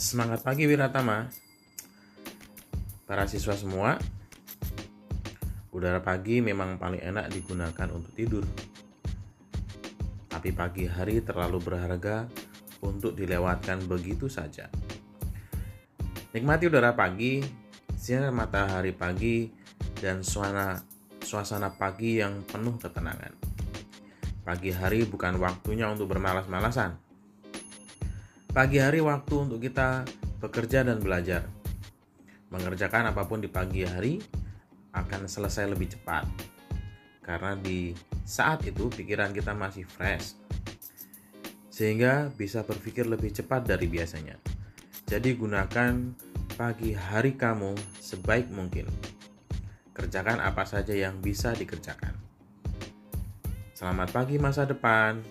Semangat pagi Wiratama. Para siswa semua, udara pagi memang paling enak digunakan untuk tidur. Tapi pagi hari terlalu berharga untuk dilewatkan begitu saja. Nikmati udara pagi, sinar matahari pagi, dan suasana suasana pagi yang penuh ketenangan. Pagi hari bukan waktunya untuk bermalas-malasan. Pagi hari waktu untuk kita bekerja dan belajar. Mengerjakan apa pun di pagi hari akan selesai lebih cepat. Karena di saat itu pikiran kita masih fresh. Sehingga bisa berpikir lebih cepat dari biasanya. Jadi gunakan pagi hari kamu sebaik mungkin. Kerjakan apa saja yang bisa dikerjakan. Selamat pagi masa depan.